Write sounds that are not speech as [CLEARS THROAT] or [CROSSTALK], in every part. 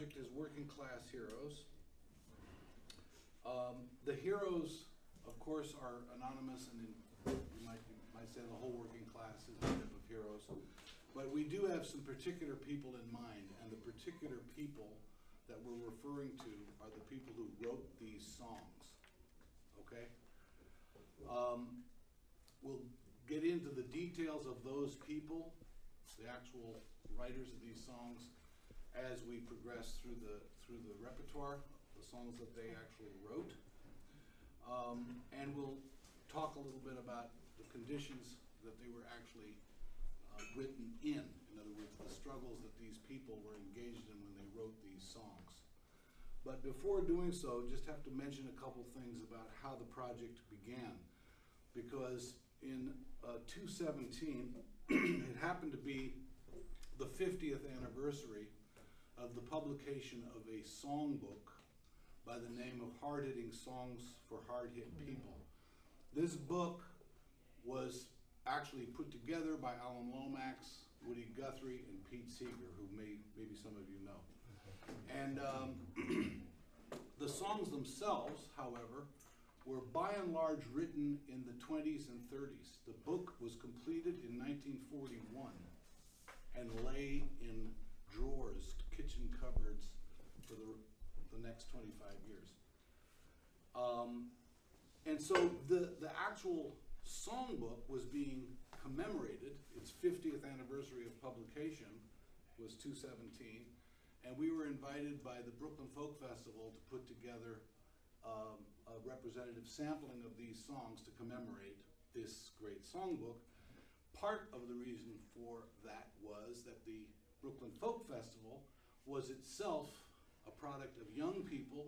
project is Working Class Heroes. Um, the heroes, of course, are anonymous, and in, you might you might say the whole working class is made up of heroes. But we do have some particular people in mind, and the particular people that we're referring to are the people who wrote these songs. Okay? Um, we'll get into the details of those people, the actual writers of these songs, as we progress through the through the repertoire, the songs that they actually wrote. Um, and we'll talk a little bit about the conditions that they were actually uh, written in. In other words, the struggles that these people were engaged in when they wrote these songs. But before doing so, just have to mention a couple things about how the project began. Because in uh, 217, [CLEARS THROAT] it happened to be the 50th anniversary of the publication of a songbook by the name of Hard Hitting Songs for Hard Hit People. This book was actually put together by Alan Lomax, Woody Guthrie, and Pete Seeger, who may, maybe some of you know. And um, [CLEARS THROAT] the songs themselves, however, were by and large written in the 20s and 30s. The book was completed in 1941 and lay in drawers, kitchen cupboards for the, the next 25 years. Um, and so the, the actual songbook was being commemorated. Its 50th anniversary of publication was 217. And we were invited by the Brooklyn Folk Festival to put together um, a representative sampling of these songs to commemorate this great songbook. Part of the reason for that was that the Brooklyn Folk Festival was itself a product of young people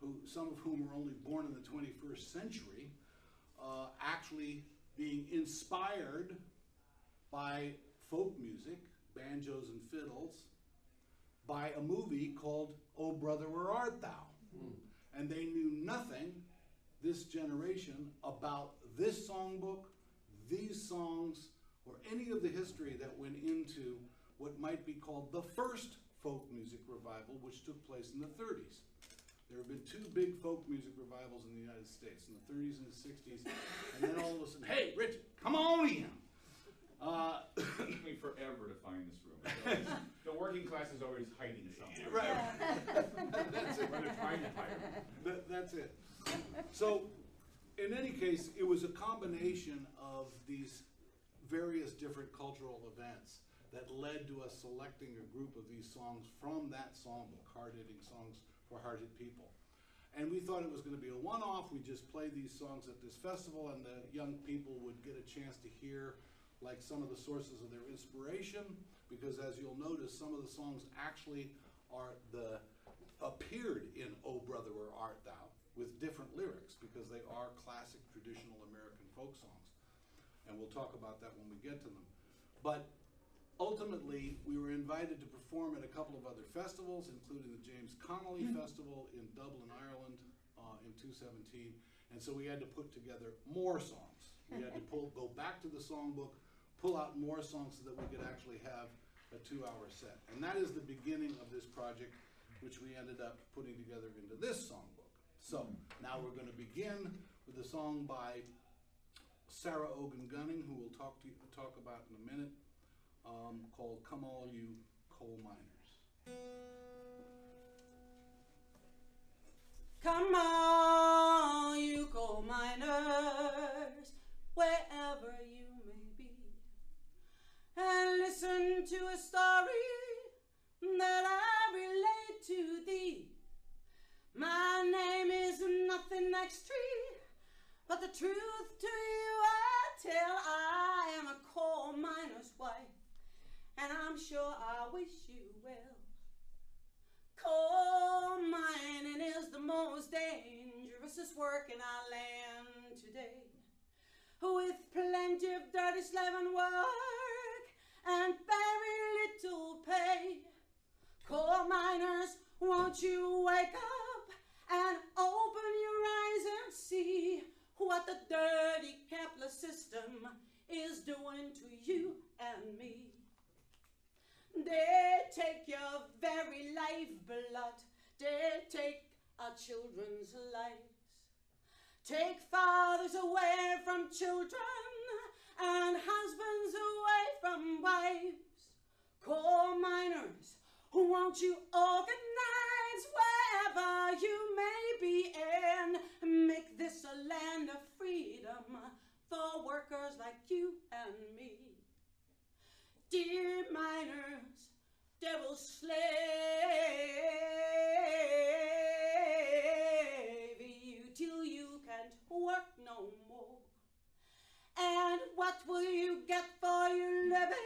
who, some of whom were only born in the 21st century, uh, actually being inspired by folk music, banjos and fiddles, by a movie called Oh Brother Where Art Thou? Mm. And they knew nothing, this generation, about this songbook, these songs, or any of the history that went into what might be called the first folk music revival, which took place in the 30s. There have been two big folk music revivals in the United States in the 30s and the 60s, and then all of a sudden, hey, Richard, come on in. Uh, it took me forever to find this room. the working class is always hiding something. Right. that's it. they're trying to hide. That, that's it. So, in any case, it was a combination of these various different cultural events that led to us selecting a group of these songs from that songbook, Hard Hitting Songs for Hard Hit People. And we thought it was going to be a one off. We just played these songs at this festival, and the young people would get a chance to hear like some of the sources of their inspiration, because as you'll notice, some of the songs actually are the appeared in "Oh Brother Where Art Thou" with different lyrics, because they are classic traditional American folk songs, and we'll talk about that when we get to them. But ultimately, we were invited to perform at a couple of other festivals, including the James Connolly mm-hmm. Festival in Dublin, Ireland, uh, in 2017. And so we had to put together more songs. We had to [LAUGHS] pull, go back to the songbook, pull out more songs so that we could actually have a two-hour set. And that is the beginning of this project, which we ended up putting together into this songbook. So now we're going to begin with a song by Sarah Ogan Gunning, who we'll talk to you, talk about in a minute, um, called "Come All You Coal Miners." Come all you coal miners, wherever you may be and listen to a story that I relate to thee. My name is nothing extra, but the truth to you I tell. I am a coal miner's wife, and I'm sure I wish you well. Coal mining is the most dangerous work in our land today. With plenty of dirty slaving work and very little pay. Coal miners, won't you wake up and open your eyes and see what the dirty capitalist system is doing to you? They take your very lifeblood. They take our children's lives. Take fathers away from children and husbands away from wives. Coal miners, won't you organize wherever you may be and make this a land of freedom for workers like you and me? Dear miners, devil slave you till you can't work no more. And what will you get for your living?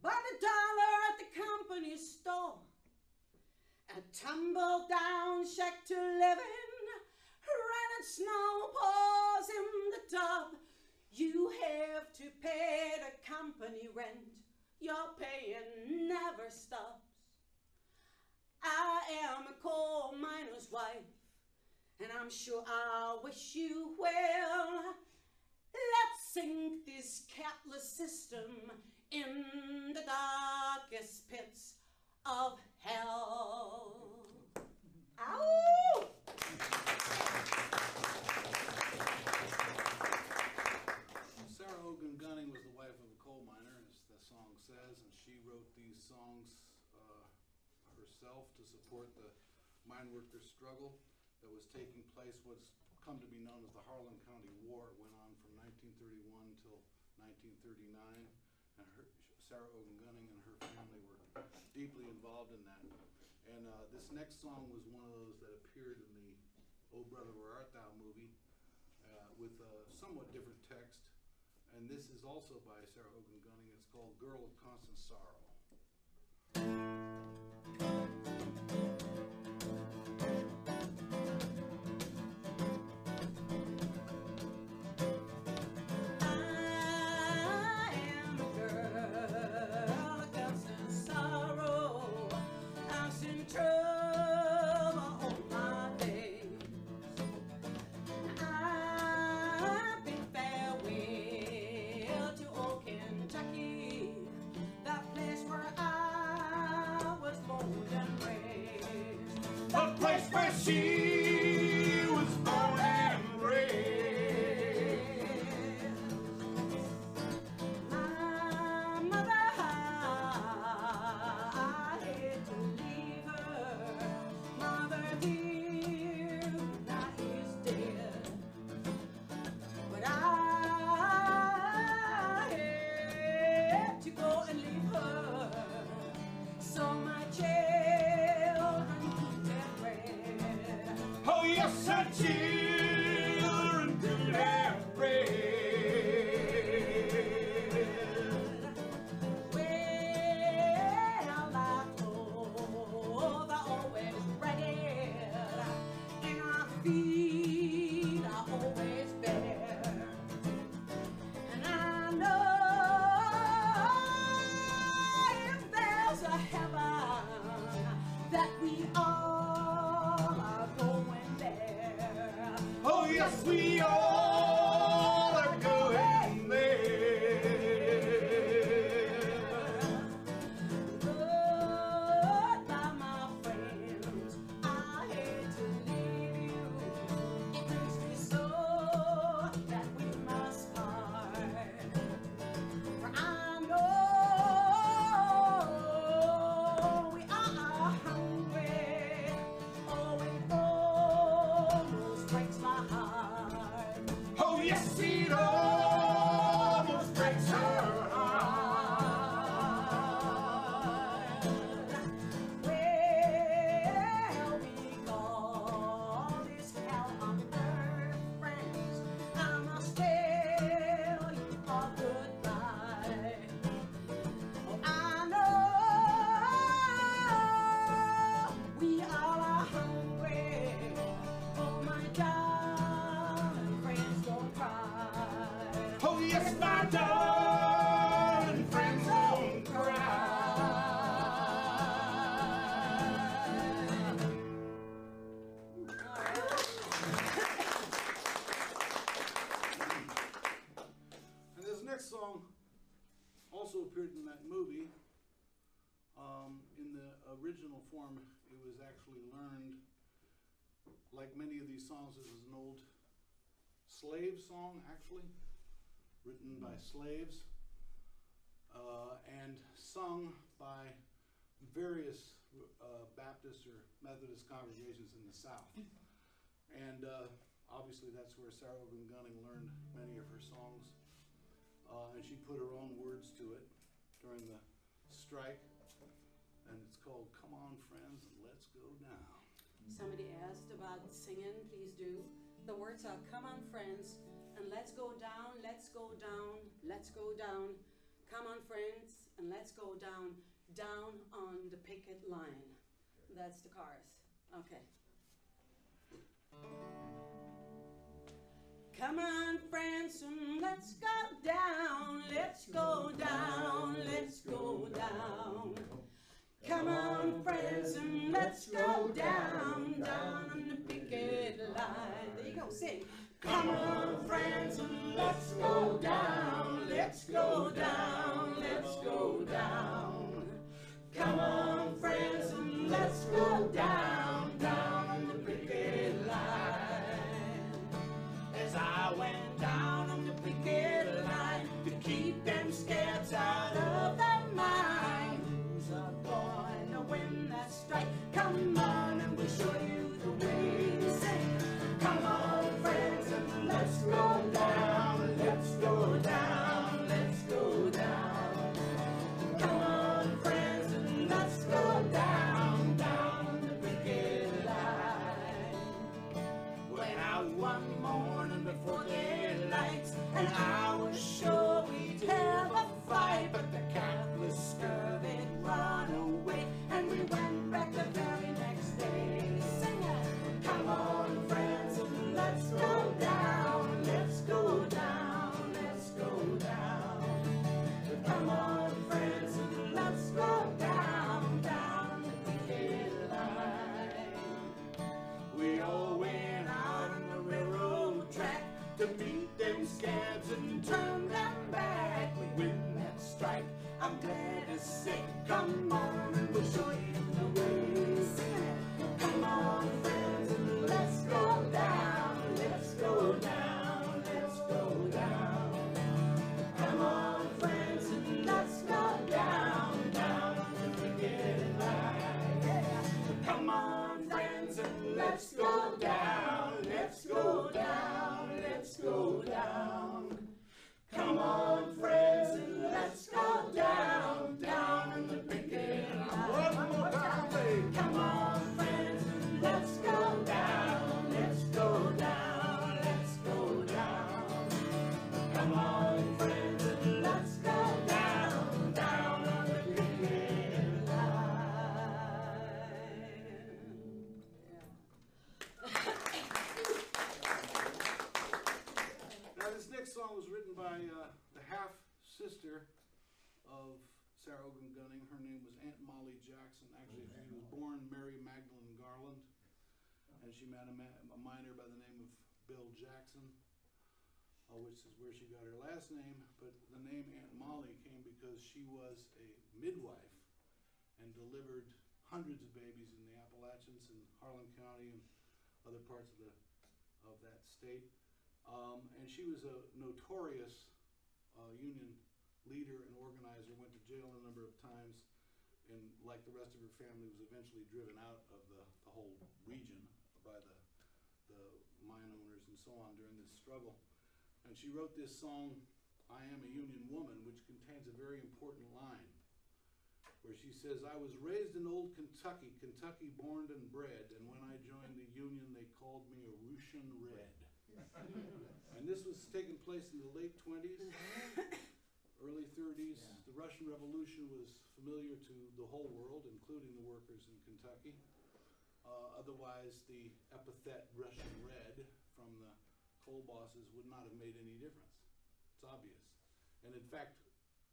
But a dollar at the company store. A tumble down shack to live in. Rain and snow pours in the tub. You have to pay the company rent. Your paying never stops. I am a coal miner's wife, and I'm sure I'll wish you well. Let's sink this capitalist system in the darkest pits of hell. Ow! Sarah Ogan Gunning was the wife of a coal miner, as the song says, and she wrote these songs uh, herself to support the mine workers' struggle that was taking place, what's come to be known as the Harlan County War. It went on from 1931 till 1939, and her, Sarah Ogan Gunning and her family were deeply involved in that. And uh, this next song was one of those that appeared in the Oh Brother Where Art Thou movie uh, with a somewhat different text. And this is also by Sarah Ogan Gunning. It's called Girl of Constant Sorrow. Place it was actually learned, like many of these songs, this is an old slave song, actually, written by slaves, uh, and sung by various uh, Baptist or Methodist congregations in the South. And uh, obviously, that's where Sarah Ogan Gunning learned many of her songs. Uh, and she put her own words to it during the strike. Called Come On Friends and Let's Go Down. Somebody asked about singing, please do. The words are Come on, friends, and let's go down, let's go down, let's go down. Come on, friends, and let's go down, down on the picket line. That's the chorus. Okay. Come on, friends, and let's go down, let's go down, let's go down. Come on, friends, and let's go down, down on the picket line. There you go, sing. Come on, friends, and let's go down, let's go down, let's go down. Come on, friends, and let's go down, down on the picket line. As I went down on the picket line to keep them scabs out of their Come on, friends, and let's go down, let's go down, let's go down. Come on, friends, and let's go down, down. Come on, friends, and let's go down, let's go down, let's go down. Come on, where she got her last name. But the name Aunt Molly came because she was a midwife and delivered hundreds of babies in the Appalachians and Harlan County and other parts of the of that state. Um, and she was a notorious uh, union leader and organizer, went to jail a number of times, and like the rest of her family, was eventually driven out of the, the whole region by the, the mine owners and so on during this struggle. And she wrote this song, I Am a Union Woman, which contains a very important line where she says, I was raised in old Kentucky, Kentucky born and bred, and when I joined the Union, they called me a Russian Red. And this was taking place in the late twenties, early thirties. Yeah. The Russian Revolution was familiar to the whole world, including the workers in Kentucky. Uh, otherwise, the epithet Russian Red coal bosses would not have made any difference. It's obvious. And in fact,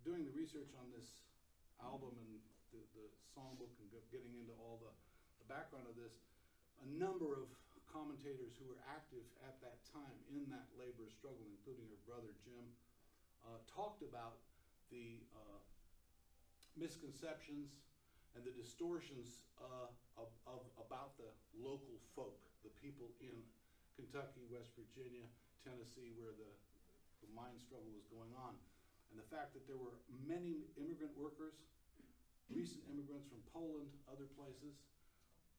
doing the research on this album and the, the songbook and getting into all the, the background of this, a number of commentators who were active at that time in that labor struggle, including her brother Jim, uh, talked about the uh, misconceptions and the distortions uh, of, of, about the local folk, the people in Kentucky, West Virginia, Tennessee, where the, the mine struggle was going on. And the fact that there were many immigrant workers, recent immigrants from Poland, other places,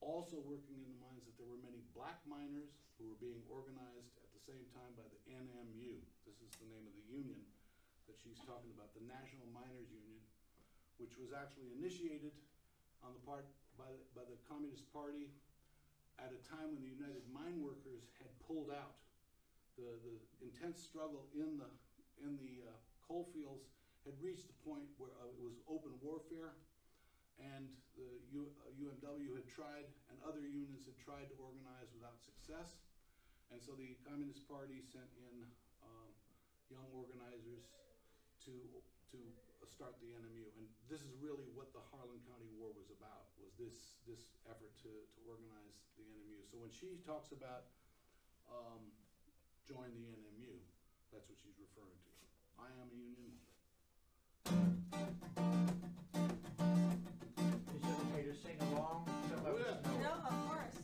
also working in the mines, that there were many black miners who were being organized at the same time by the NMU. This is the name of the union that she's talking about, the National Miners Union, which was actually initiated on the part by the, by the Communist Party at a time when the United Mine Workers had pulled out. The, the intense struggle in the, in the uh, coal fields had reached the point where uh, it was open warfare, and the U, uh, UMW had tried, and other unions had tried to organize without success. And so the Communist Party sent in um, young organizers to, to start the NMU. And this is really what the Harlan County War was about, was this, this effort to, to organize the NMU. So when she talks about um, join the NMU, that's what she's referring to. I am a union member. Is it okay to sing along? Oh, yeah. No, of course.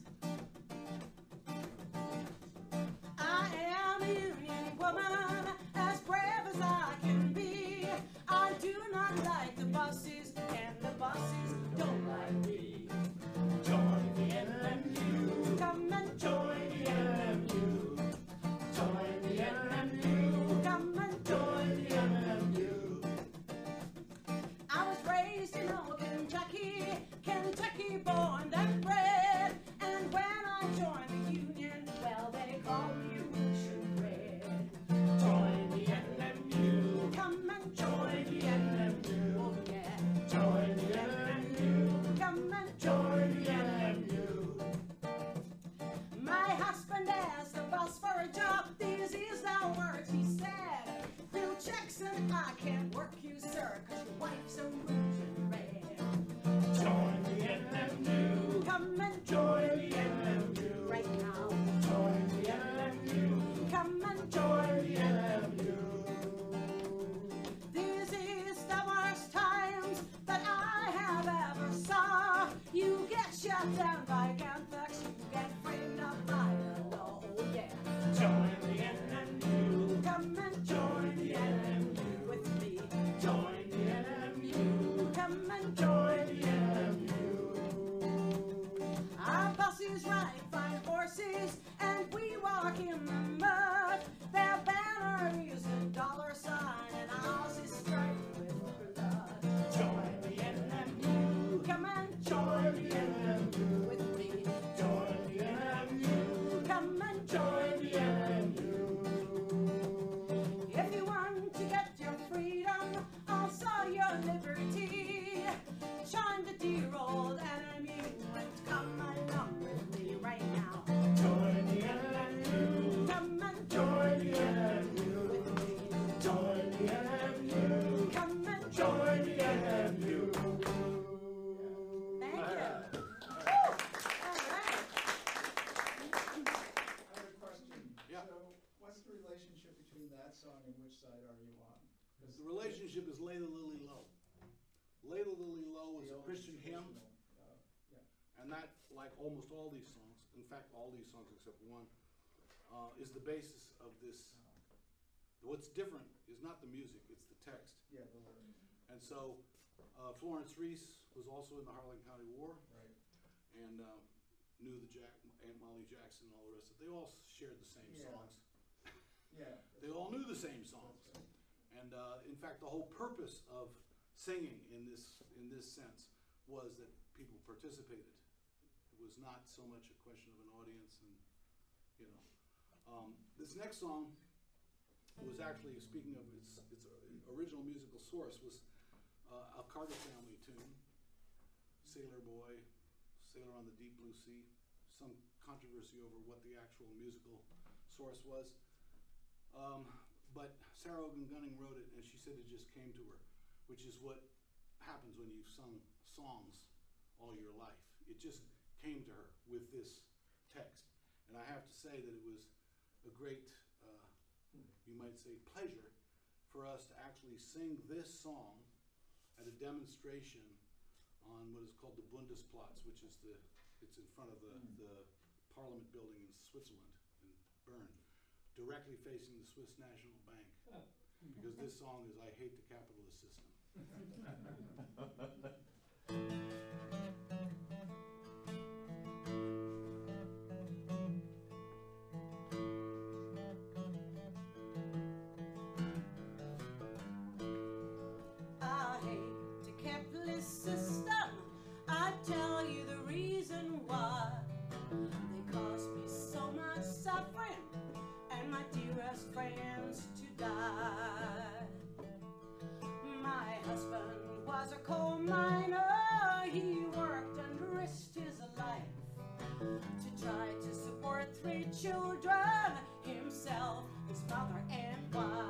I am a union woman, 'cause is the basis of this. What's different is not the music, it's the text. Yeah, the And so, uh, Florence Reese was also in the Harlan County War right. and uh, knew the Jack, Aunt Molly Jackson and all the rest of it. They all shared the same Yeah. songs. Yeah. [LAUGHS] They all knew the same songs. And uh, in fact, the whole purpose of singing in this in this sense was that people participated. It was not so much a question of an audience, and you know, um, this next song was actually speaking of its its original musical source was uh, a Carter Family tune, Sailor Boy, Sailor on the Deep Blue Sea. Some controversy over what the actual musical source was. Um, but Sarah Ogan Gunning wrote it, and she said it just came to her, which is what happens when you've sung songs all your life. It just came to her with this text. And I have to say that it was a great, uh, you might say, pleasure for us to actually sing this song at a demonstration on what is called the Bundesplatz, which is the, it's in front of the, the Parliament building in Switzerland, in Bern, directly facing the Swiss National Bank. Because this song is I Hate the Capitalist System. [LAUGHS] [LAUGHS] why. They cause me so much suffering and my dearest friends to die. My husband was a coal miner. He worked and risked his life to try to support three children, himself, his mother, and wife.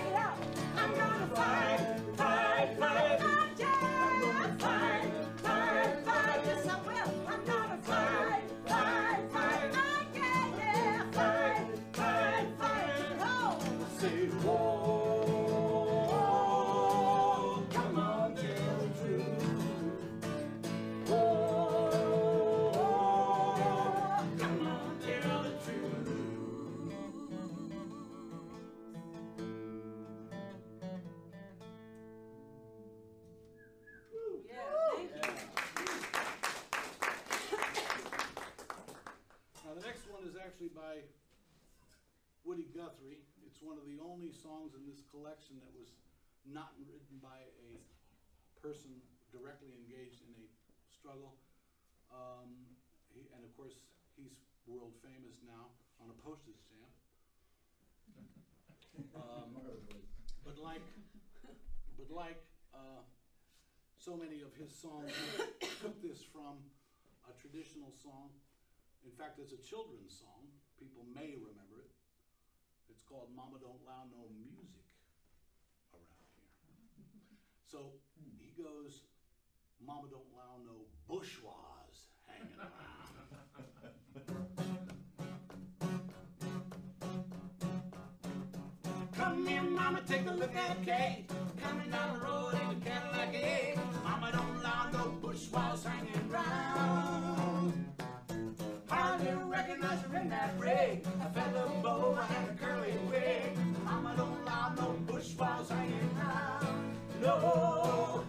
that was not written by a person directly engaged in a struggle. Um, he, and of course, he's world famous now on a postage stamp. Um, but like, but like uh, so many of his songs, took this from a traditional song. In fact, it's a children's song. People may remember it. It's called "Mama Don't Allow No Music Around Here." So hmm, he goes, "Mama don't allow no bourgeois hanging around." Come here, mama, take a look at Kate. coming down the road in a Cadillac egg. Mama don't allow no walls hanging around. Hardly recognize her in that rig. A feather bow and a curly wig. Mama don't allow no walls hanging round. No,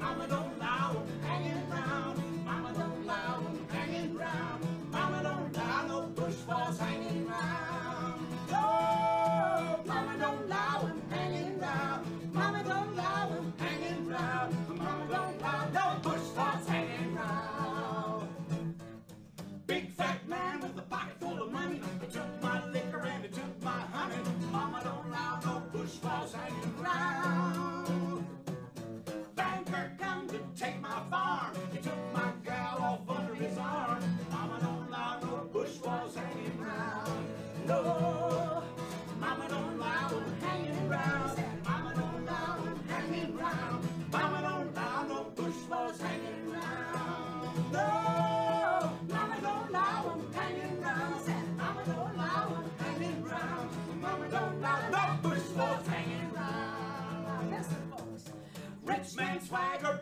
Mama don't allow 'em hanging round. Mama don't allow 'em hanging round. Mama don't allow no bush walls hanging round. No, Mama don't allow 'em hanging round. Mama don't allow 'em hanging round. Mama don't allow no bush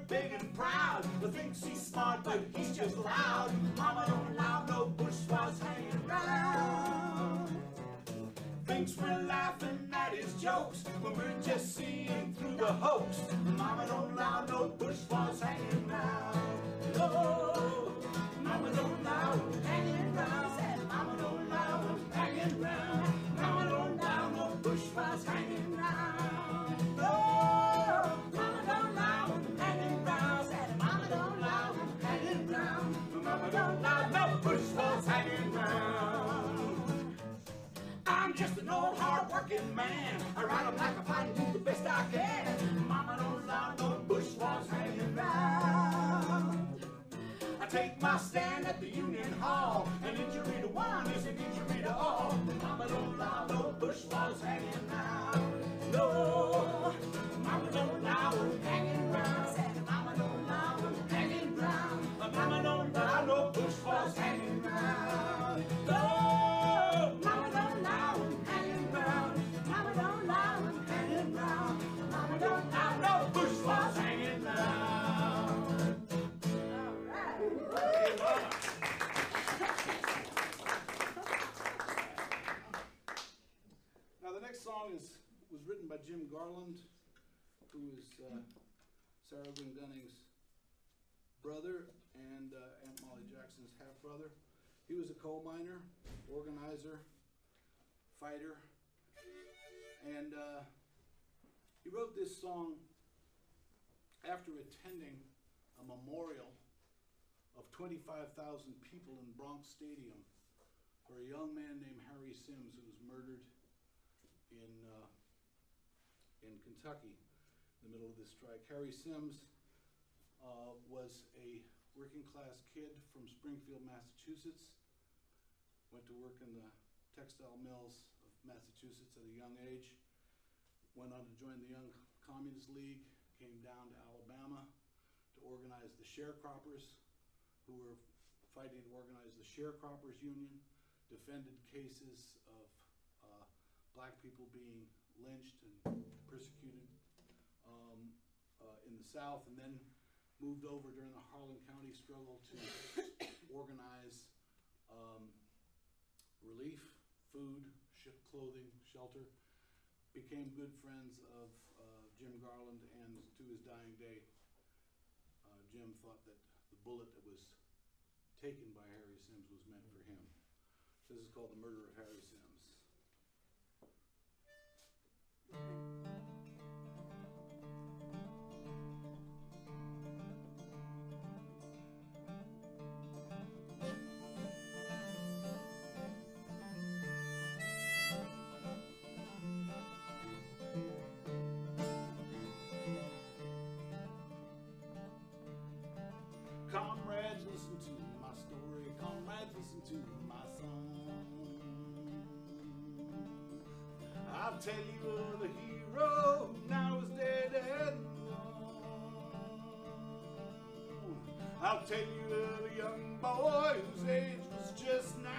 big and proud. Who thinks he's smart, but he's just loud. Mama don't allow no balls hanging round. Thinks we're laughing at his jokes when we're just seeing through the hoax. Mama don't allow no balls hanging round. Old hard-working man. I ride 'em like a fight do the best I can. Mama don't allow no bourgeois hanging round. I take my stand at the Union Hall. An injury to one is an injury to all. Mama don't allow no bourgeois hanging round. No, Mama don't allow hanging round. Said Mama don't allow hanging round. Mama don't allow no by Jim Garland, who is uh, Sarah Gwynn Gunning's brother and uh, Aunt Molly Jackson's half-brother. He was a coal miner, organizer, fighter, and uh, he wrote this song after attending a memorial of 25,000 people in Bronx Stadium for a young man named Harry Simms who was murdered in uh, in Kentucky, in the middle of this strike. Harry Simms uh, was a working class kid from Springfield, Massachusetts. Went to work in the textile mills of Massachusetts at a young age. Went on to join the Young Communist League. Came down to Alabama to organize the sharecroppers, who were fighting to organize the sharecroppers union. Defended cases of uh, black people being lynched and persecuted um, uh, in the South, and then moved over during the Harlan County struggle to organize um, relief, food, sh- clothing, shelter. Became good friends of uh, Jim Garland, and to his dying day, uh, Jim thought that the bullet that was taken by Harry Simms was meant for him. This is called The Murder of Harry Simms. I'll tell you of the hero now is dead and gone. I'll tell you of a young boy whose age was just 19.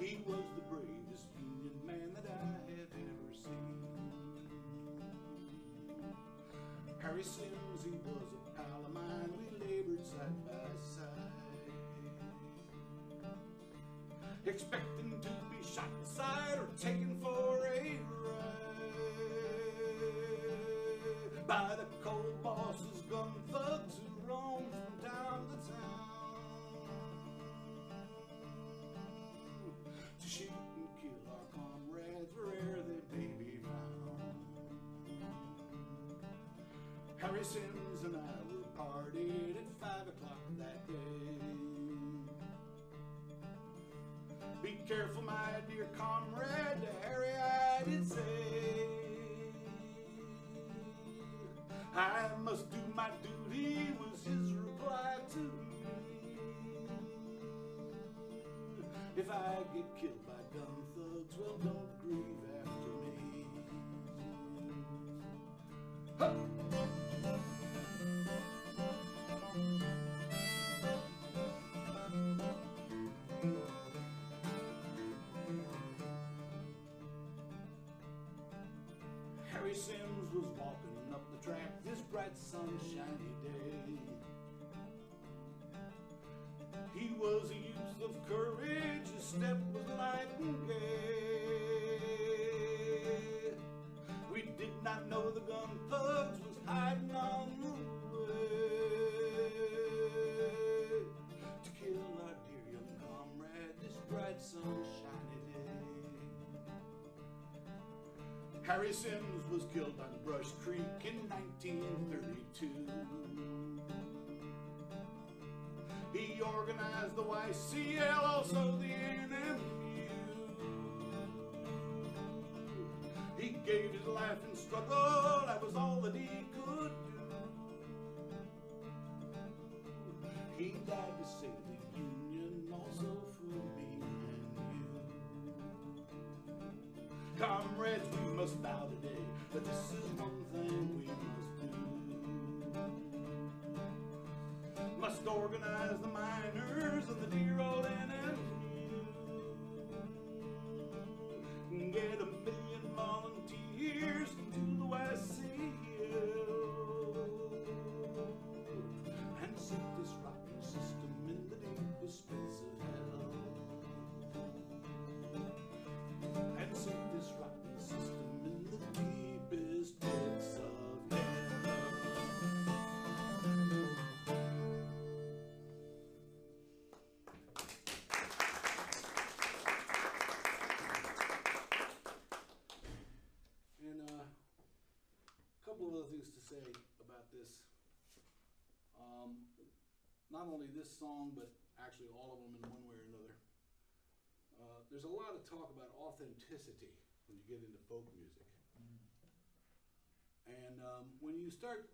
He was the bravest Union man that I have ever seen. Harry Simms get killed step was gay. We did not know the gun thugs was hiding on the way to kill our dear young comrade this bright sunshiny day. Harry Simms was killed on Brush Creek in 1932. He organized the YCL, also the gave his life in struggle, that was all that he could do. He died to save couple of other things to say about this. Um, not only this song, but actually all of them in one way or another. Uh, there's a lot of talk about authenticity when you get into folk music. And um, when you start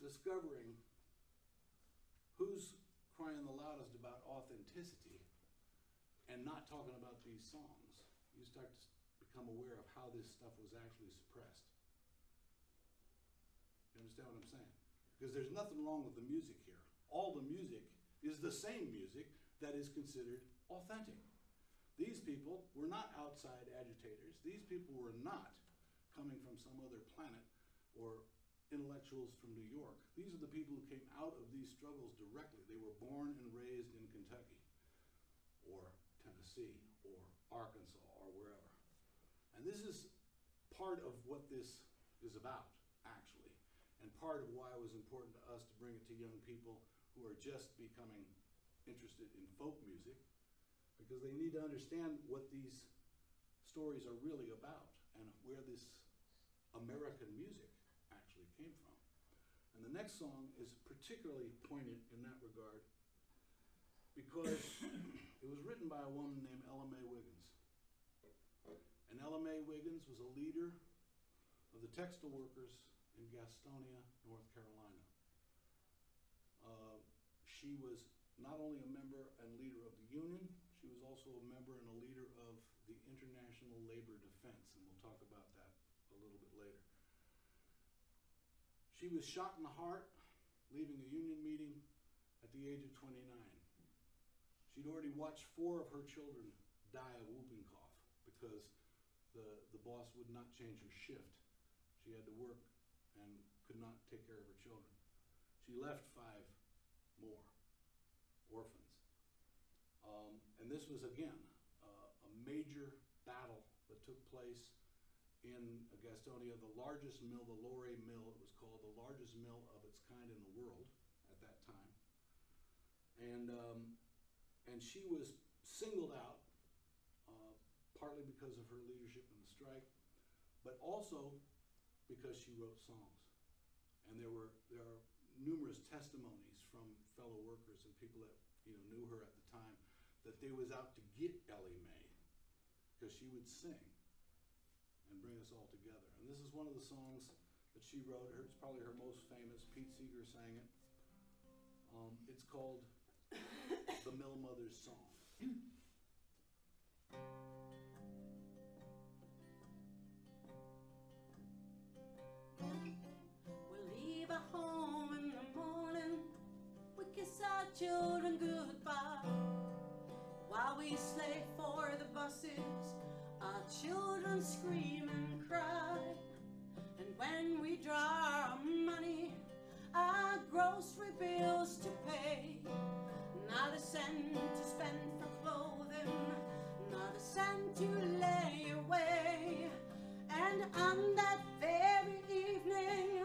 discovering who's crying the loudest about authenticity and not talking about these songs, you start to become aware of how this stuff was actually suppressed. Understand what I'm saying? Because there's nothing wrong with the music here. All the music is the same music that is considered authentic. These people were not outside agitators. These people were not coming from some other planet or intellectuals from New York. These are the people who came out of these struggles directly. They were born and raised in Kentucky or Tennessee or Arkansas or wherever. And this is part of what this is about, and part of why it was important to us to bring it to young people who are just becoming interested in folk music, because they need to understand what these stories are really about and where this American music actually came from. And the next song is particularly poignant in that regard because [COUGHS] it was written by a woman named Ella Mae Wiggins. And Ella Mae Wiggins was a leader of the textile workers in Gastonia, North Carolina. Uh, she was not only a member and leader of the Union, she was also a member and a leader of the International Labor Defense, and we'll talk about that a little bit later. She was shot in the heart leaving a union meeting at the age of 29. She'd already watched four of her children die of whooping cough because the, the boss would not change her shift. She had to work and could not take care of her children. She left five more orphans. Um, and this was again uh, a major battle that took place in Gastonia, the largest mill, the Loray Mill, it was called the largest mill of its kind in the world at that time. And, um, and she was singled out uh, partly because of her leadership in the strike, but also because she wrote songs. And there were there are numerous testimonies from fellow workers and people that you know knew her at the time that they was out to get Ellie Mae because she would sing and bring us all together. And this is one of the songs that she wrote. It's probably her most famous. Pete Seeger sang it. Um, it's called "The Mill Mother's Song." Goodbye. While we slave for the buses, our children scream and cry. And when we draw our money, our grocery bills to pay, not a cent to spend for clothing, not a cent to lay away. And on that very evening,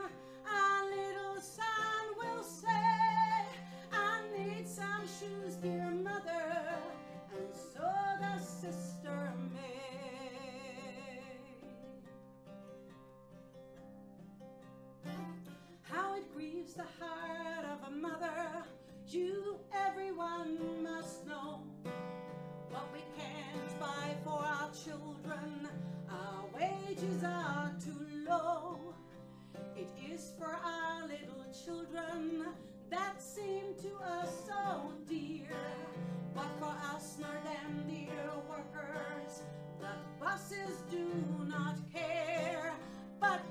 our little son shoes, dear mother, and so does Sister May. How it grieves the heart of a mother, you everyone must know. What we can't buy for our children, our wages are too low. It is for our little children that seem to us so dear. But for us, nor them dear workers, the buses do not care. But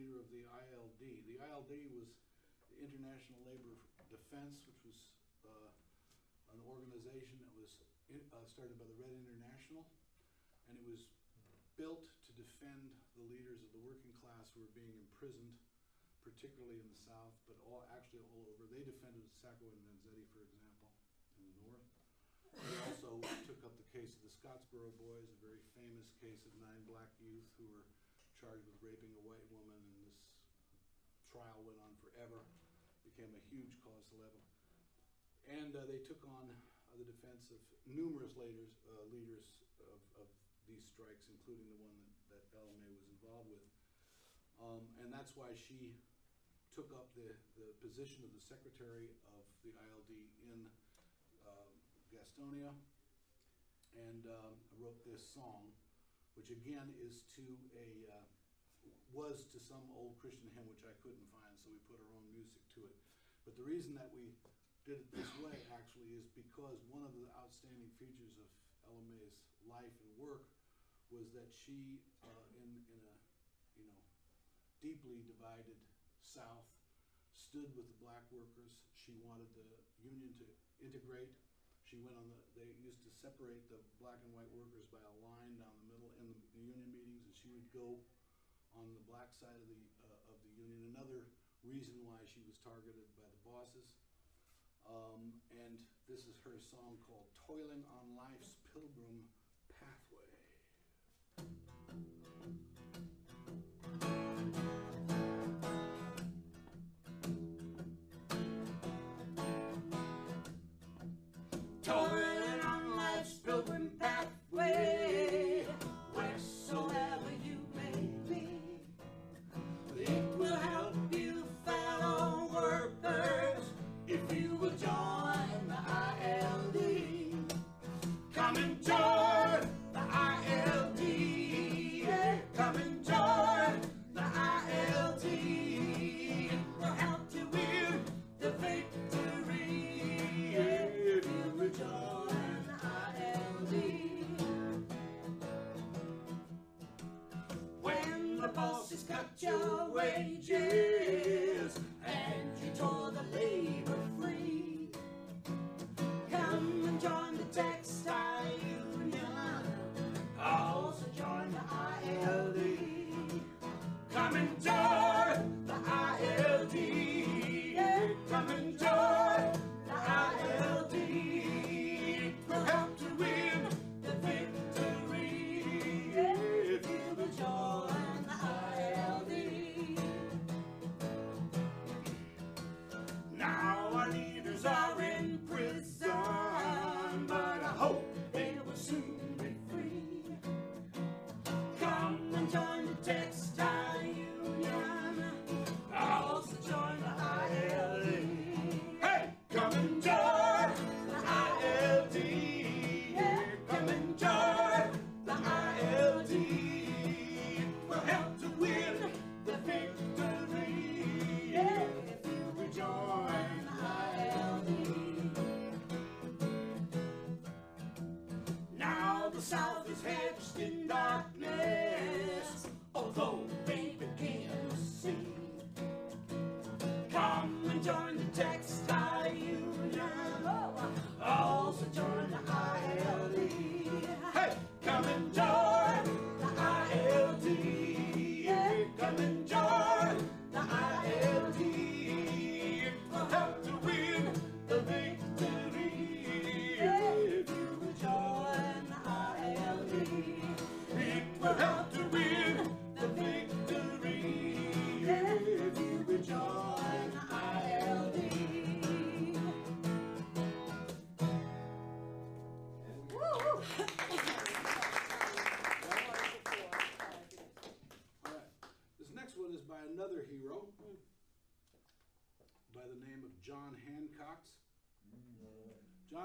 leader of the ILD. The ILD was the International Labor Defense, which was uh, an organization that was in, uh, started by the Red International, and it was built to defend the leaders of the working class who were being imprisoned, particularly in the South, but all actually all over. They defended Sacco and Vanzetti, for example, in the North. They also took up the case of the Scottsboro Boys, a very famous case of nine black youth who were charged with raping a white woman, and this trial went on forever, became a huge cause célèbre. And uh, they took on uh, the defense of numerous leaders, uh, leaders of, of these strikes, including the one that, that May was involved with. Um, and that's why she took up the, the position of the secretary of the ILD in um, Gastonia and um, wrote this song, which again is to a, uh, was to some old Christian hymn, which I couldn't find, so we put our own music to it. But the reason that we did it this way actually is because one of the outstanding features of Ella May's life and work was that she, uh, in, in a, you know, deeply divided South, stood with the black workers. She wanted the union to integrate. She went on the, they used to separate the black and white workers by a line down the middle in the, union meetings, and she would go on the black side of the, uh, of the union. Another reason why she was targeted by the bosses. Um, and This is her song called Toiling on Life's Pilgrim on life's pilgrim pathway, hedged in darkness, although begin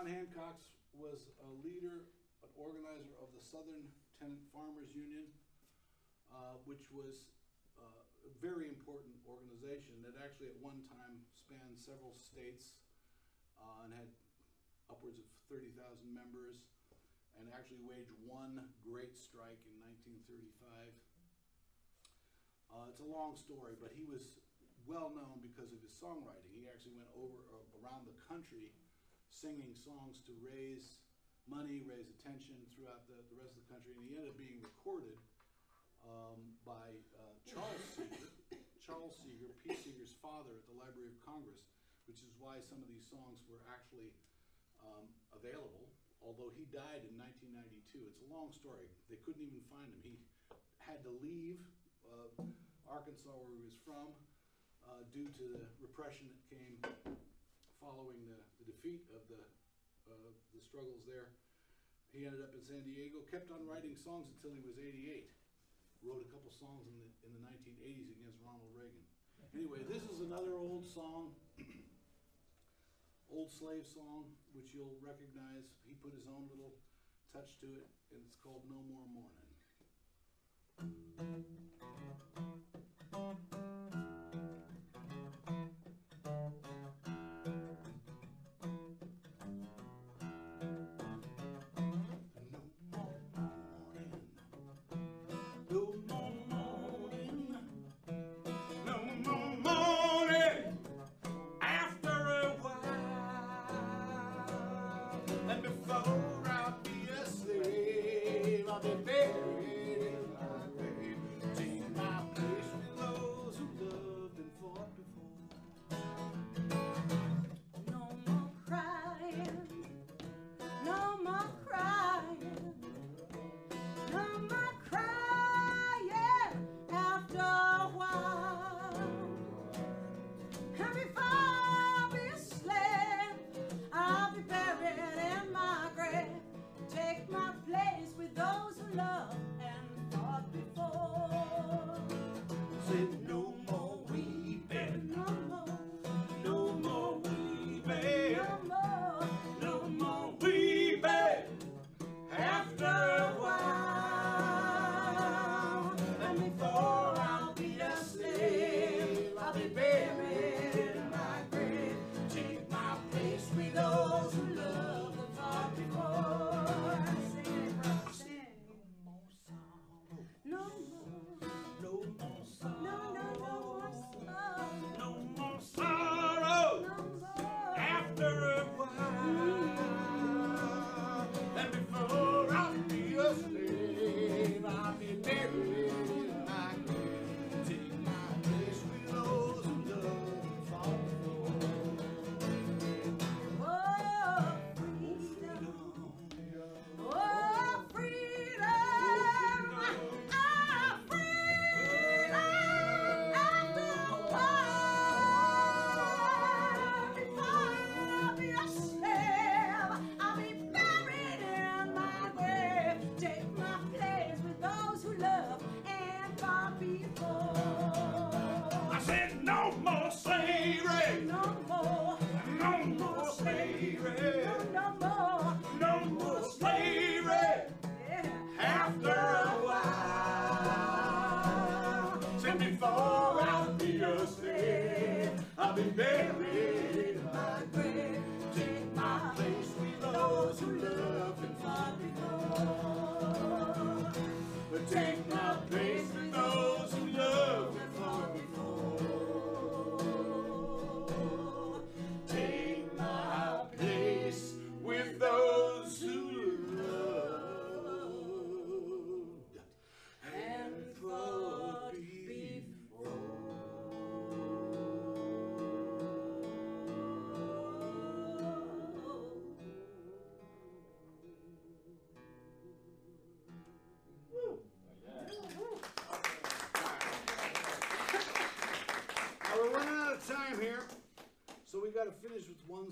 John Handcox was a leader, an organizer of the Southern Tenant Farmers Union, uh, which was uh, a very important organization that actually at one time spanned several states uh, and had upwards of 30,000 members and actually waged one great strike in 1935. Uh, it's a long story, but he was well known because of his songwriting. He actually went over uh, around the country singing songs to raise money, raise attention throughout the, the rest of the country, and he ended up being recorded um, by uh, Charles Seeger, Charles Seeger, Pete Seeger's father at the Library of Congress, which is why some of these songs were actually um, available. Although he died in 1992, it's a long story. They couldn't even find him. He had to leave uh, Arkansas, where he was from, uh, due to the repression that came following the, of the uh, the struggles there. He ended up in San Diego, kept on writing songs until he was 88. Wrote a couple songs in the in the 1980s against Ronald Reagan. Anyway, this is another old song, old slave song, which you'll recognize. He put his own little touch to it, and it's called No More Mourning. And before I'll be a slave, I'll be buried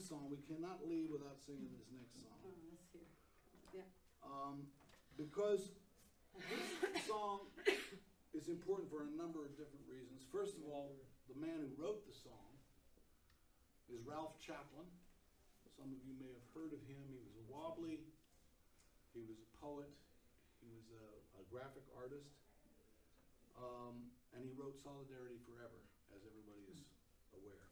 song. We cannot leave without singing this next song. Oh, let's hear. Yeah. Um, because this song is important for a number of different reasons. First of all, the man who wrote the song is Ralph Chaplin. Some of you may have heard of him. He was a wobbly, he was a poet, he was a, a graphic artist, um, and he wrote Solidarity Forever, as everybody is aware.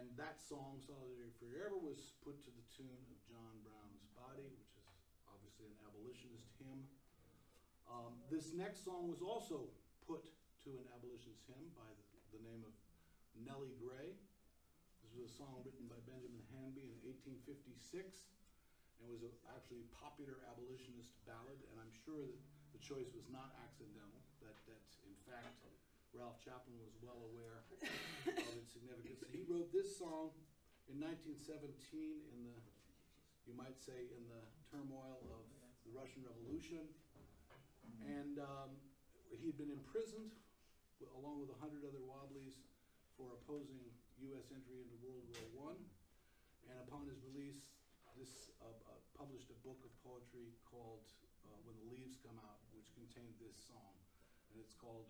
And that song, Solidarity Forever, was put to the tune of John Brown's Body, which is obviously an abolitionist hymn. Um, this next song was also put to an abolitionist hymn by the, the name of Nellie Gray. This was a song written by Benjamin Hanby in 1856 and was a, actually a popular abolitionist ballad. And I'm sure that the choice was not accidental, that, that in fact Ralph Chaplin was well aware of its significance. He wrote this song in 1917 in the, you might say, in the turmoil of the Russian Revolution. And um, he had been imprisoned along with a hundred other Wobblies for opposing U.S. entry into World War One. And upon his release, this uh, uh, published a book of poetry called uh, "When the Leaves Come Out," which contained this song, and it's called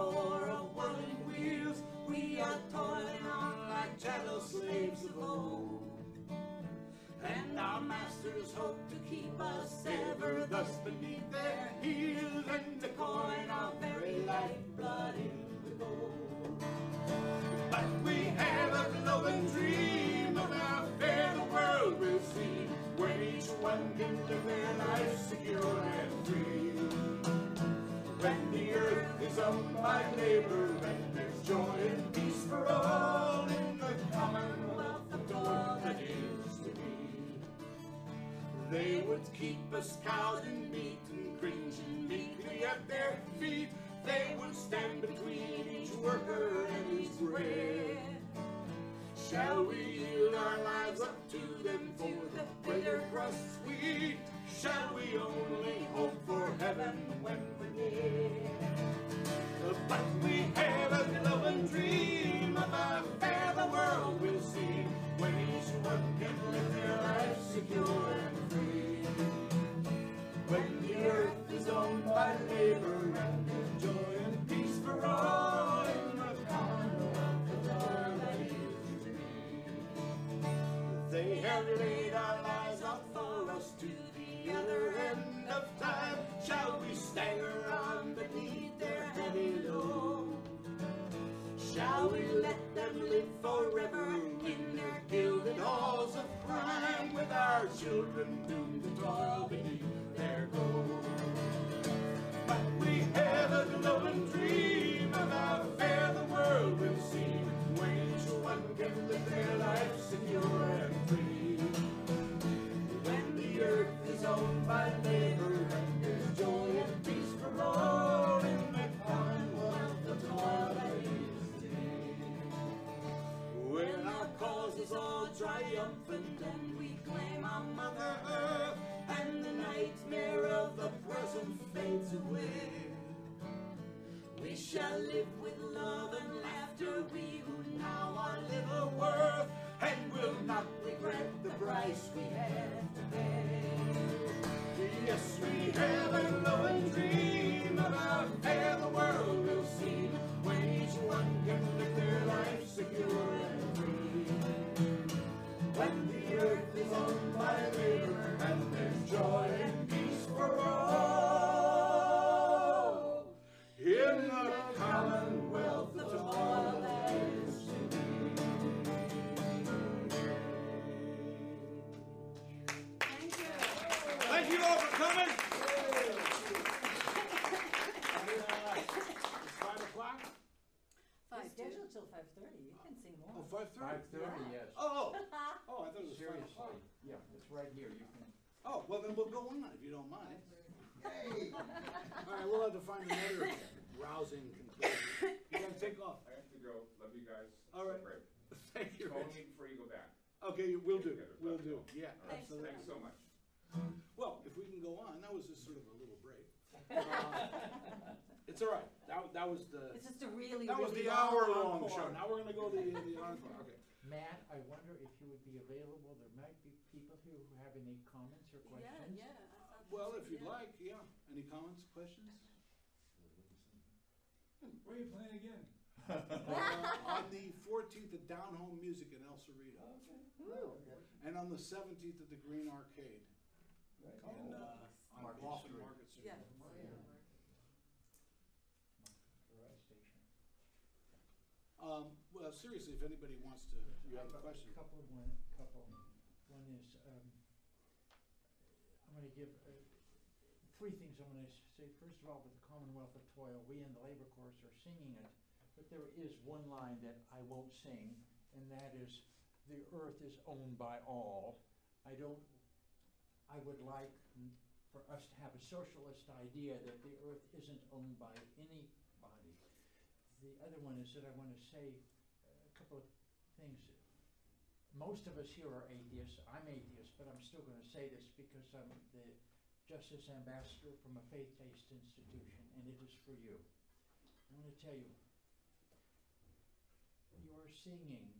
roar of whirling wheels, we are toiling on like chattel slaves of old. And our masters hope to keep us ever thus beneath their heels, and to coin our very lifeblood into gold. But we have a glowing dream of how fair the world will seem when each one can live their life secure and free. When the earth is owned my labor and there's joy and peace for all in the commonwealth of toil that is to be. They would keep us cowed in meat and cringing meekly at their feet. They would stand between each worker and his children doomed to toil season fades away. We shall live with love and laughter, we who now are little worth, and will not regret the price we have to pay. Yes, we have a glowing dream of how fair the world will seem when each one can live their life secure and free. When the earth is owned by labor and there's joy and peace for all. Can Oh, five thirty? Five thirty, yes. Oh, [LAUGHS] oh, I thought it was five Seriously, o'clock. yeah, it's right here, you can. Oh, well, then we'll go on if you don't mind. Yay! [LAUGHS] All right, we'll have to find another rousing conclusion. You gotta take off. I have to go. Love you guys. All right. Great. [LAUGHS] Thank you, Call Rich. me before you go back. Okay, we'll do, Together, we'll do, know. yeah, All right, absolutely. Thanks so much. Well, if we can go on, that was just sort of a little break. Uh, It's all right, that, that was the, It's just a really, that was really the long hour-long encore. show. Now we're gonna go the, the encore, okay. Mat, I wonder if you would be available, there might be people here who have any comments or Yeah, questions? yeah. I thought Well, so, if you'd yeah. like, yeah. Any comments, questions? Where are you playing again? [LAUGHS] Uh, On the fourteenth at Down Home Music in El Cerrito. Ooh. And on the seventeenth at the Green Arcade in, uh, on Market Boston Street. Market Street. Yeah. Um, well, seriously, if anybody wants to, you have a question? Couple of one, couple. One is, um, I'm gonna give, uh, three things I'm gonna say. First of all, with the Commonwealth of Toil, we in the Labor Chorus are singing it, but there is one line that I won't sing, and that is, the earth is owned by all. I don't, I would like for us to have a socialist idea that the earth isn't owned by anybody. The other one is that I wanna say a couple of things. Most of us here are atheists, I'm atheist, but I'm still gonna say this because I'm the justice ambassador from a faith-based institution, and it is for you. I wanna tell you, your singing,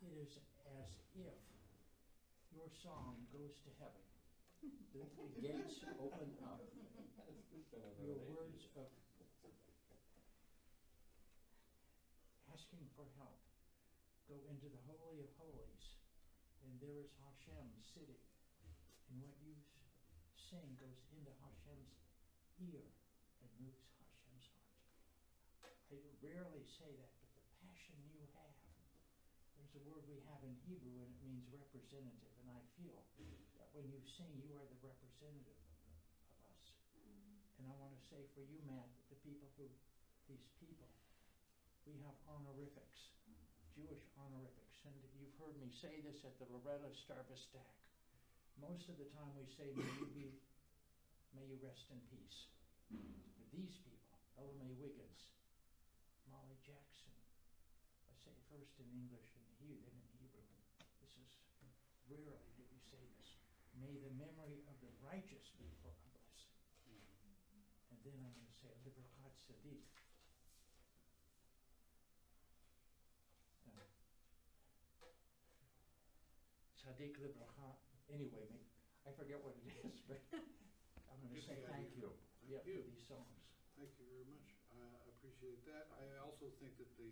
it is as if your song goes to heaven. The, the gates open up. [LAUGHS] Your words of asking for help go into the Holy of Holies, and there is Hashem sitting. And what you sing goes into Hashem's ear and moves Hashem's heart. I rarely say that, but the passion you have, there's a word we have in Hebrew and it means representative, and I feel that when you sing, you are the representative of, of us. Mm-hmm. And I wanna say for you, Mat, that the people who, these people, we have honorifics, Jewish honorifics, and you've heard me say this at the Loretta Starbustack. Most of the time we say, may you be, may you rest in peace. For these people, Ella Mae Wiggins, Molly Jackson, I say first in English and He- then in Hebrew. This is, rarely do we say this. May the memory of the righteous be for a blessing. And then I'm gonna say, Livrachat Sadiq. Uh, Sadiq Libracha, anyway, ma- I forget what it is, but [LAUGHS] I'm gonna Gives say you thank you, yeah, you. for these songs. Thank you very much. I appreciate that. I also think that the,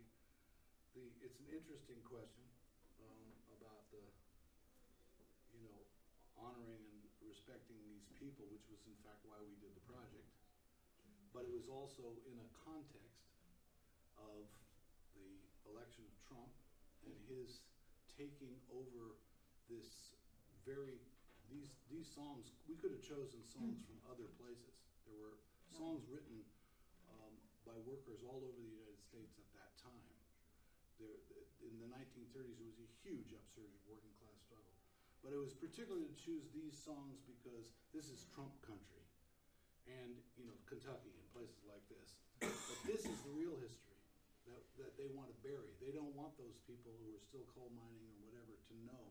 the, it's an interesting question, um, about the, you know, honoring and respecting these people, which was in fact why we did the project. But it was also in a context of the election of Trump and his taking over this very, these, these songs, we could have chosen songs from other places. There were songs written um, by workers all over the United States at that time. There, in the nineteen thirties, it was a huge upsurge of working class struggle. But it was particularly to choose these songs because this is Trump country. And, you know, Kentucky and places like this. But this is the real history that, that they want to bury. They don't want those people who are still coal mining or whatever to know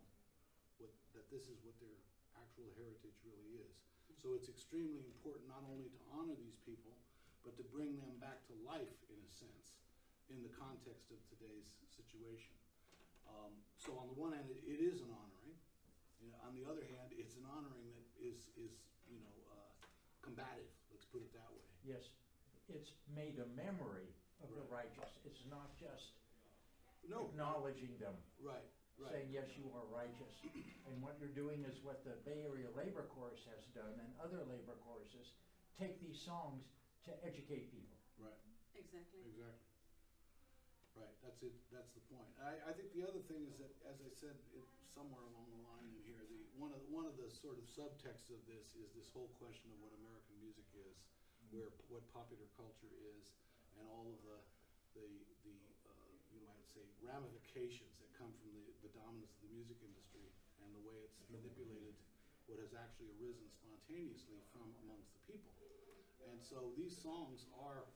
that this is what their actual heritage really is. So it's extremely important not only to honor these people, but to bring them back to life in a sense, in the context of today's situation. Um, so on the one hand, it, it is an honoring. You know, on the other hand, it's an honoring that is, is, you know, uh, combative, let's put it that way. Yes, it's made a memory of the righteous, it's not just No, acknowledging them, right, right. Saying, yes, you are righteous. [CLEARS THROAT] And what you're doing is what the Bay Area Labor Chorus has done and other labor choruses, take these songs to educate people. Right, Exactly. exactly. Right, that's it, that's the point. I, I think the other thing is that, as I said, it, somewhere along the line in here, the, one of, one of the sort of subtexts of this is this whole question of what American music is, where, what popular culture is, and all of the, the, the, uh, you might say ramifications that come from the, the dominance of the music industry and the way it's manipulated what has actually arisen spontaneously from amongst the people. And so these songs are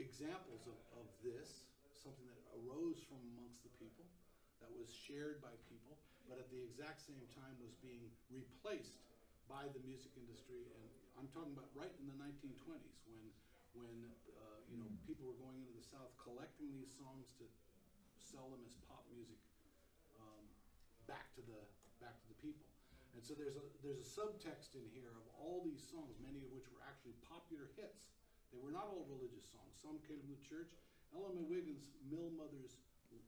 examples of, of this, something that arose from amongst the people, that was shared by people, but at the exact same time was being replaced by the music industry. And I'm talking about right in the 1920s when, when uh, you know, people were going into the South collecting these songs to sell them as pop music back to the back to the people. And so there's a there's a subtext in here of all these songs, many of which were actually popular hits. They were not all religious songs. Some came from the church. Ella Mae Wiggins' Mill Mother's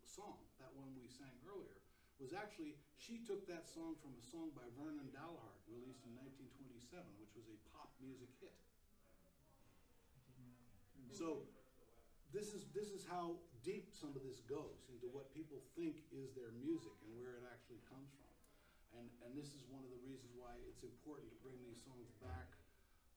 song, that one we sang earlier, was actually she took that song from a song by Vernon Dalhart, released in 1927, which was a pop music hit. I didn't know that. So this is this is how deep some of this goes into what people think is their music and where it actually comes from. And and this is one of the reasons why it's important to bring these songs back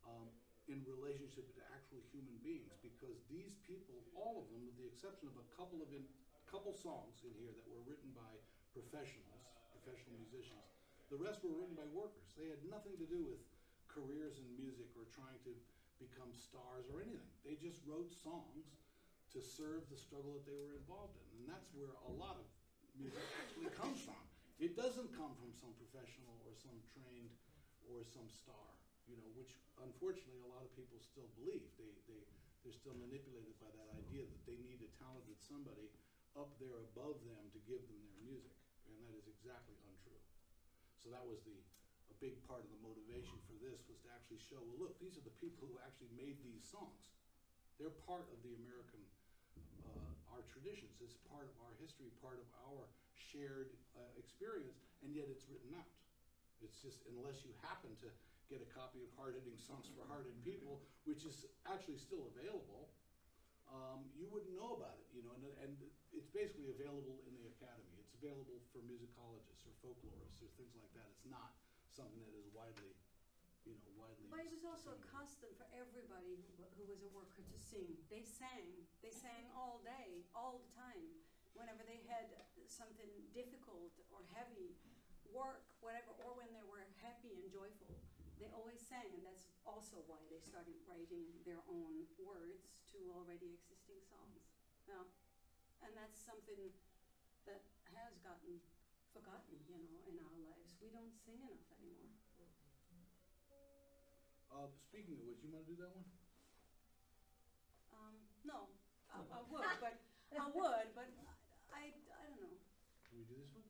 um, in relationship to actual human beings because these people, all of them, with the exception of a couple of in, couple songs in here that were written by professionals, professional musicians, the rest were written by workers. They had nothing to do with careers in music or trying to become stars or anything. They just wrote songs to serve the struggle that they were involved in. And that's where a lot of music actually comes from. It doesn't come from some professional or some trained or some star, you know, which unfortunately a lot of people still believe. They, they, they're still manipulated by that idea that they need a talented somebody up there above them to give them their music. And that is exactly untrue. So that was the, a big part of the motivation for this was to actually show, well, look, these are the people who actually made these songs. They're part of the American, uh, our traditions. It's part of our history, part of our shared uh, experience, and yet it's written out. It's just unless you happen to get a copy of Hard Hitting Songs for Hard Hitting People, which is actually still available, um, you wouldn't know about it, you know, and, and it's basically available in the academy. It's available for musicologists or folklorists or things like that. It's not something that is widely, you know, widely. But it was also a custom for everybody who, who was a worker to sing. They sang. They sang all day, all the time. Whenever they had something difficult or heavy, work, whatever, or when they were happy and joyful, they always sang. And that's also why they started writing their own words to already existing songs. Yeah. And that's something that has gotten forgotten, you know, in our lives. We don't sing enough. Uh, speaking of which, you wanna do that one? Um, no, I, I would, but, I would, but I, I don't know. Can we do this one?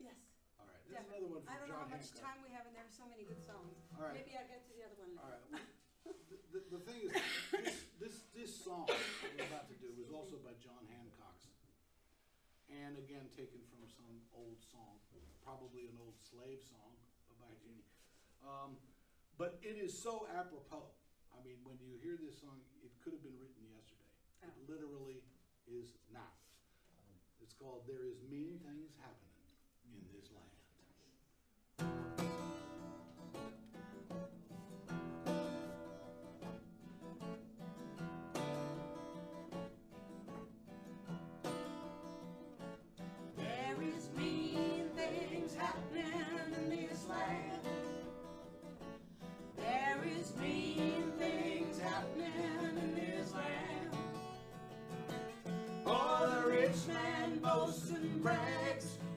Yes, All right, this is another one I from don't know John how much Handcox. time we have, and there are so many good songs. All right. Maybe I'll get to the other one All later. right. well, The, the, the thing is, this, this, this song that we're about to do was also by John Handcox. And again, taken from some old song, probably an old slave song by Jeannie. Um, but it is so apropos. I mean, when you hear this song, it could have been written yesterday. It Oh. literally is now. It's called There Is Mean Things Happening in This Land. There is mean things happening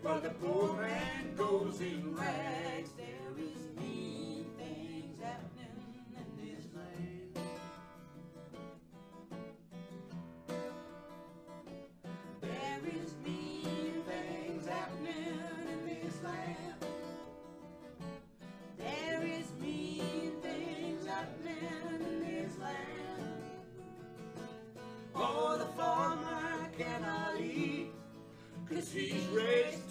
but the poor man goes in rags. There is mean things happening in this land. There is mean things happening in this land. There is mean things happening in this land. Oh, the farmer cannot eat, cause he's raised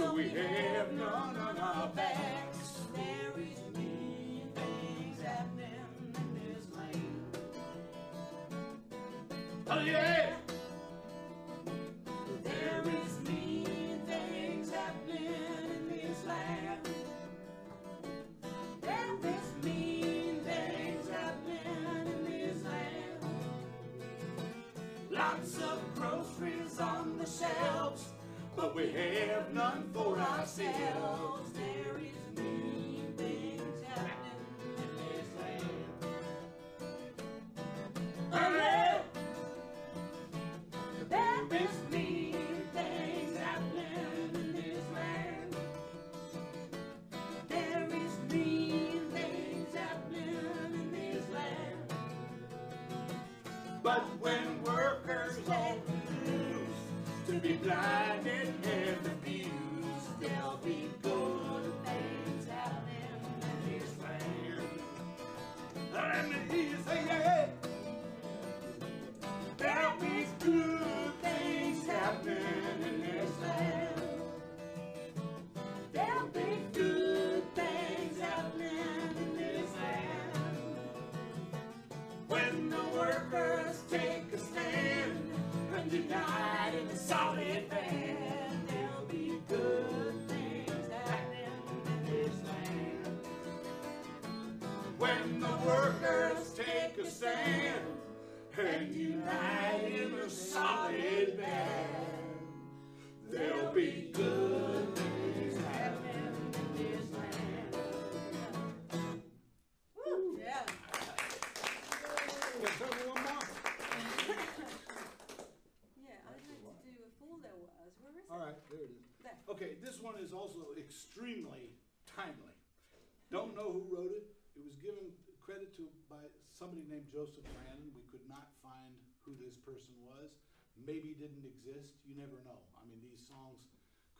so we have none on our back. none for ourselves. say yes.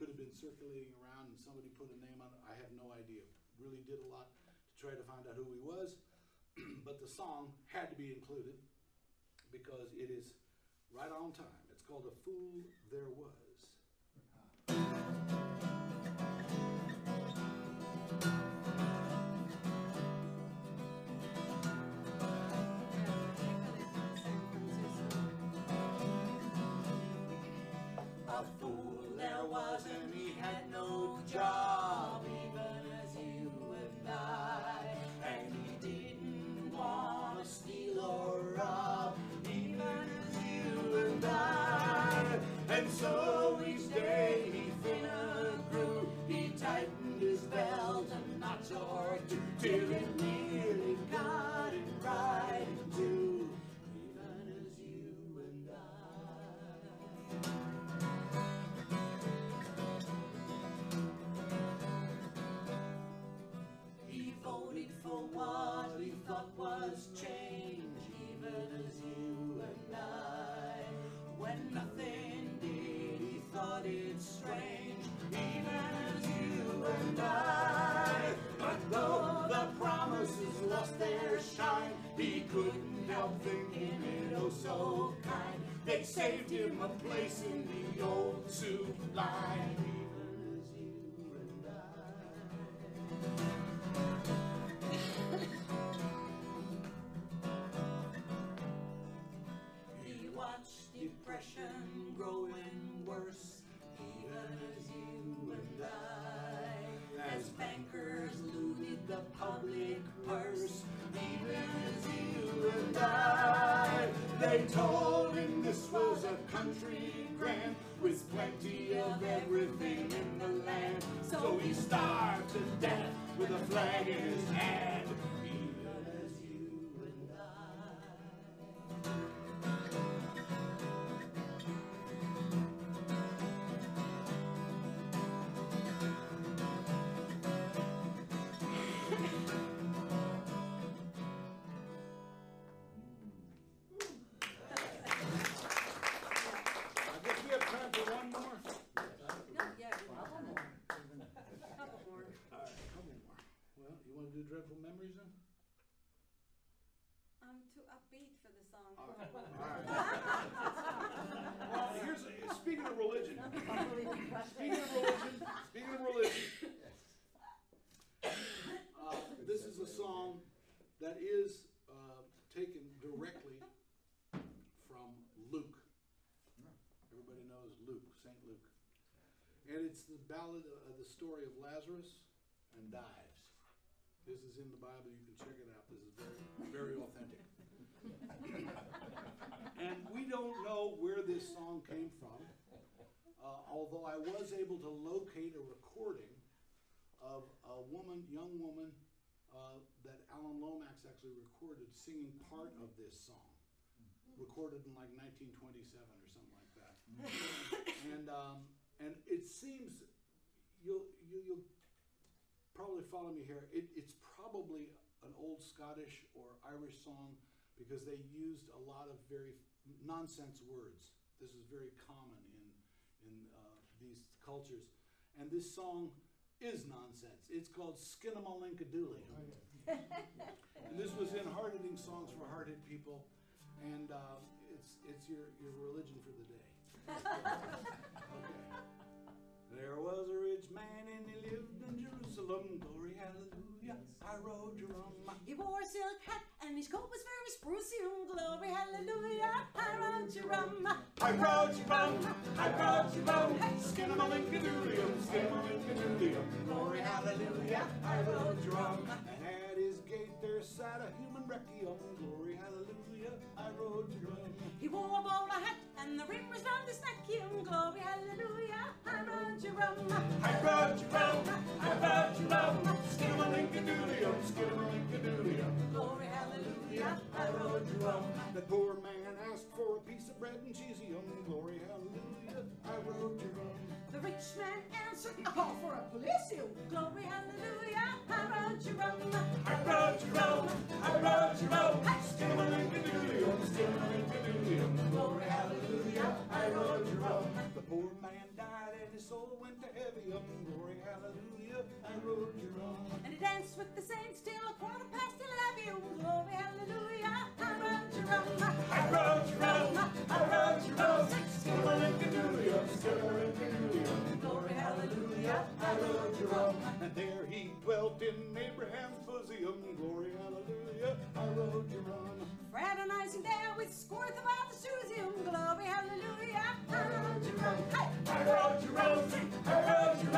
could have been circulating around and somebody put a name on it. I have no idea. Really did a lot to try to find out who he was, [CLEARS THROAT] but the song had to be included because it is right on time. It's called A Fool There Was. and he had no job. so kind. They saved him a place in the old Sioux line. plenty of everything in the land. So he starved to death with a flag in his hand. It's the ballad of the story of Lazarus and Dives. This is in the Bible, you can check it out. This is very, very authentic. and we don't know where this song came from, uh, although I was able to locate a recording of a woman, young woman, uh, that Alan Lomax actually recorded singing part of this song, recorded in like 1927 or something like that. and um, and it seems you'll you, you'll probably follow me here. It, it's probably an old Scottish or Irish song because they used a lot of very nonsense words. This is very common in in uh, these cultures, and this song is nonsense. It's called Skinnamalink-a-Dooley. and this was in hard-hitting songs for hard-hit people, and uh, it's it's your your religion for the day. [LAUGHS] okay. There was a rich man and he lived in Jerusalem. Glory, hallelujah. I rode Jerome. He wore a silk hat and his coat was very spruce. Glory, hallelujah. I rode your rum. I rode rum, I rode you rum, skinnamalink-a-doodle-yum, skinnamalink-a-doodle-yum. Glory, hallelujah, I rode rum. And at his gate there sat a human requiem. Glory, hallelujah. I rode Jerome. He wore a bowler hat and the ring was round his neck. Glory, hallelujah. Rum. I rode you rum, I rode you rum, skinnamalink-a-doodle-yum, skinnamalink-a-doodle-yum. Glory, hallelujah. I rode your rum. The poor man asked for a piece of bread and cheese. Yum, glory, hallelujah. I rode Jerome. The rich man answered, I call for a police. Glory, hallelujah. I rode rum. I rode rum, I rode you rum, skinnamalink-a-doodle-yum, skinnamalink-a-doodle-yum. Glory, hallelujah, I rode rum. The poor man died and his soul went to heaven. Glory, hallelujah. I rode Jerome. And he danced with the saints till a quarter past eleven. Glory, hallelujah. I rode your I rode you rum, I rode you rum, skinnamalink-a-doodle-yum, skinnamalink-a-doodle-yum. Glory, hallelujah, I you. And there he dwelt in Abraham's bosom. Glory, hallelujah. I rode Jerome. Fraternizing there with scores of Susan. Glory, hallelujah. I rode your rum. Hey! I rode you rum, I rode you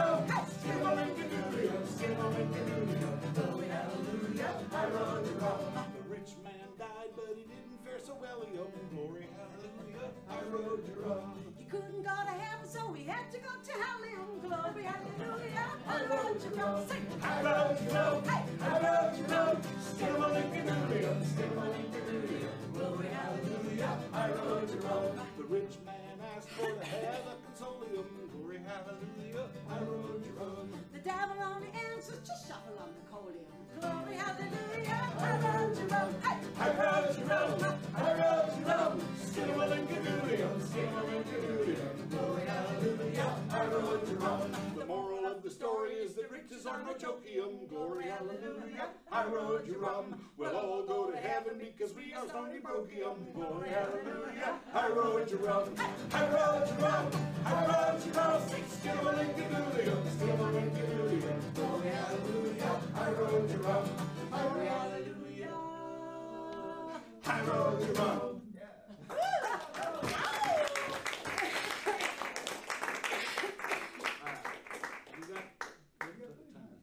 skinnamalink-a-doodle-yum, skinnamalink-a-doodle-yum. Glory, hallelujah, I rode you. The rich man died, but he didn't fare so well. Yum, glory, hallelujah. I rode Jerome. He couldn't go to heaven, so he had to go to hell. Glory, hallelujah. I rode your rum. Sing. I rode you rum, I rode you rum, skinnamalink-a-doodle-yum, skinnamalink-a-doodle-yum. Glory, hallelujah, I rode you rum. The rich man asked for to have a consolium. Glory, hallelujah. I rode Jerome. The devil only answers, just shuffle on the coleum. Glory, hallelujah. I rode your rum. I rode you rum, I rode you rum, skinnamalink-a-doodle-yum, skinnamalink-a-doodle-yum. Glory, hallelujah, I rode you rum. The moral the story is that riches are no jokium. Glory, hallelujah. I rode Jerome. We'll all go to heaven because we are stony brokium. Glory, hallelujah. I rode you rum, I rode you rum, I rode you rum, skinnamalink-a-doodle-yum, skinnamalink-a-doodle-yum. Glory, hallelujah, I rode you rum, glory, hallelujah, I rode you rum. You got, what you got the time?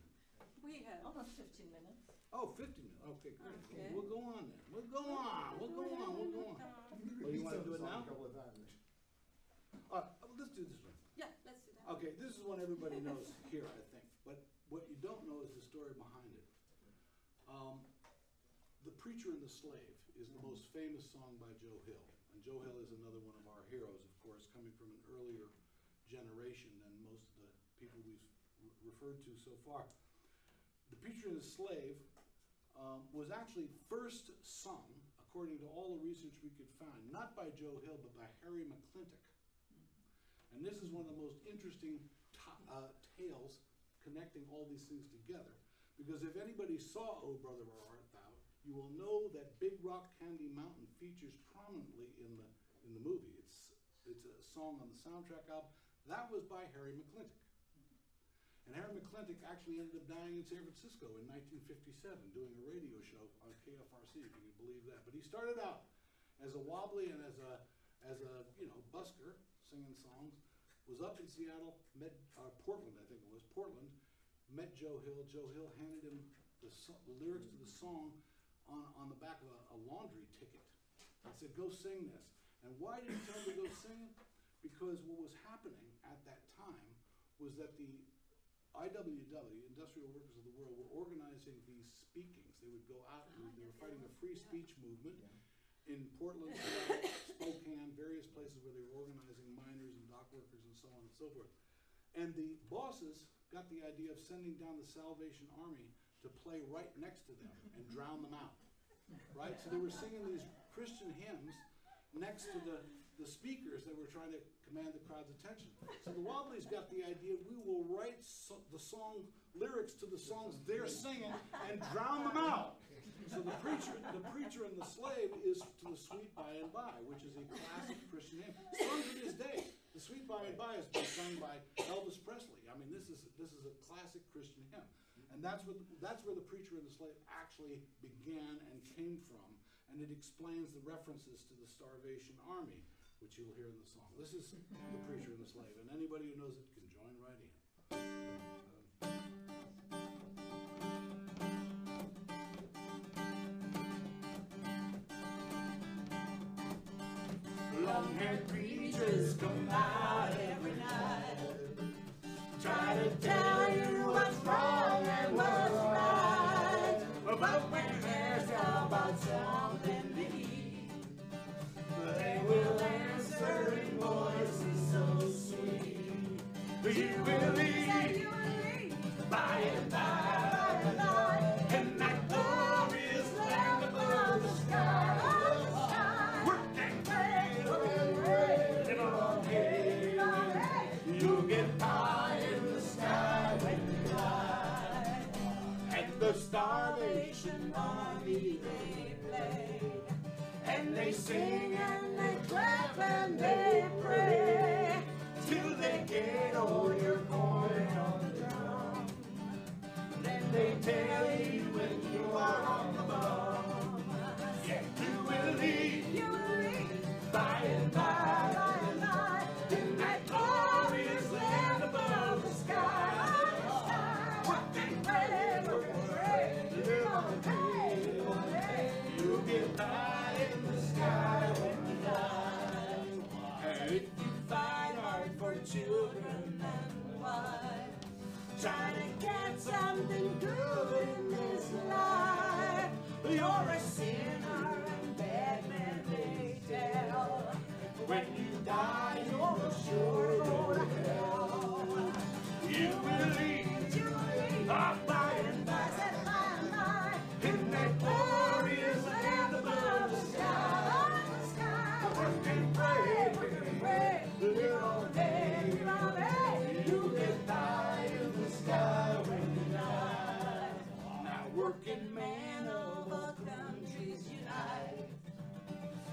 We had almost fifteen minutes. Oh, 50 minutes. Okay, great. Okay. We'll go on then. We'll go on. We'll go on. We'll go on. Well, you want to do it now? Uh, let's do this one. Yeah, let's do that. Okay, this is one everybody knows here, I think, but what you don't know is the story behind it. Um, the Preacher and the Slave is the most famous song by Joe Hill. And Joe Hill is another one of our heroes, of course, coming from an earlier generation than most of the people we've re- referred to so far. The Preacher and the Slave um, was actually first sung, according to all the research we could find, not by Joe Hill, but by Harry McClintock. And this is one of the most interesting uh, tales connecting all these things together. Because if anybody saw Oh Brother Where Art Thou, you will know that Big Rock Candy Mountain features prominently in the in the movie. It's it's a song on the soundtrack album. That was by Harry McClintock. And Harry McClintock actually ended up dying in San Francisco in 1957 doing a radio show on KFRC, if you can believe that. But he started out as a wobbly and as a as a you know busker singing songs. Was up in Seattle, met uh, Portland, I think it was Portland. Met Joe Hill. Joe Hill handed him the, so- the lyrics to the song on, on the back of a, a laundry ticket. I said, "Go sing this." And why did he tell him to go sing it? Because what was happening at that time was that the IWW, Industrial Workers of the World, were organizing these speakings. They would go out and ah, they were fighting a free speech movement in Portland, [LAUGHS] Spokane, various places where they were organizing miners and dock workers and so on and so forth. And the bosses got the idea of sending down the Salvation Army to play right next to them and drown them out. Right? So they were singing these Christian hymns next to the, the speakers that were trying to command the crowd's attention. So the Wobblies got the idea we will write so, the song lyrics to the songs they're singing and drown them out. So the preacher, the preacher and the slave is to the sweet by and by, which is a classic Christian hymn, sung to this day. The sweet by and by has been sung by Elvis Presley. I mean, this is this is a classic Christian hymn, and that's what that's where the preacher and the slave actually began and came from, and it explains the references to the Starvation Army, which you will hear in the song. This is the preacher and the slave, and anybody who knows it can join right in. Long-haired preachers come by every night. Try to tell you what's wrong